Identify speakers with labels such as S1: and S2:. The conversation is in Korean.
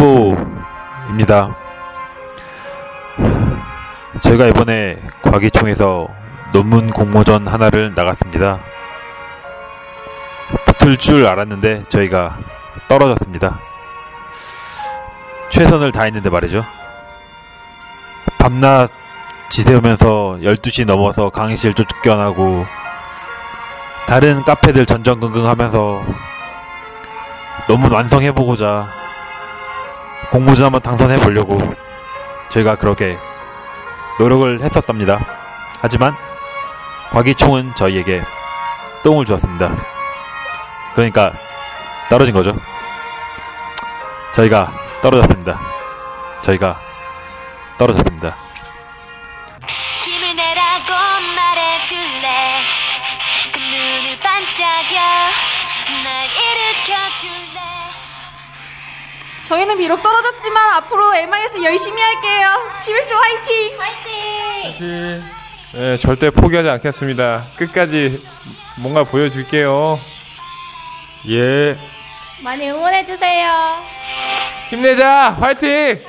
S1: 속보입니다. 저희가 이번에 과기총에서 논문 공모전 하나를 나갔습니다. 붙을 줄 알았는데 저희가 떨어졌습니다. 최선을 다했는데 말이죠. 밤낮 지새우면서 12시 넘어서 강의실 쫓겨나고 다른 카페들 전전긍긍 하면서 너무 완성해보고자 공모전 한번 당선해 보려고 저희가 그렇게 노력을 했었답니다. 하지만 과기총은 저희에게 똥을 주었습니다. 그러니까 떨어진 거죠. 저희가 떨어졌습니다. 저희가 떨어졌습니다.
S2: 힘을 내라고 말해줄래 그 눈을 반짝여 날 일으켜줄래
S3: 저희는 비록 떨어졌지만 앞으로 MIS 열심히 할게요. 11조 화이팅!
S2: 화이팅!
S4: 네, 절대 포기하지 않겠습니다. 끝까지 뭔가 보여줄게요.
S1: 예.
S3: 많이 응원해주세요.
S4: 힘내자! 화이팅!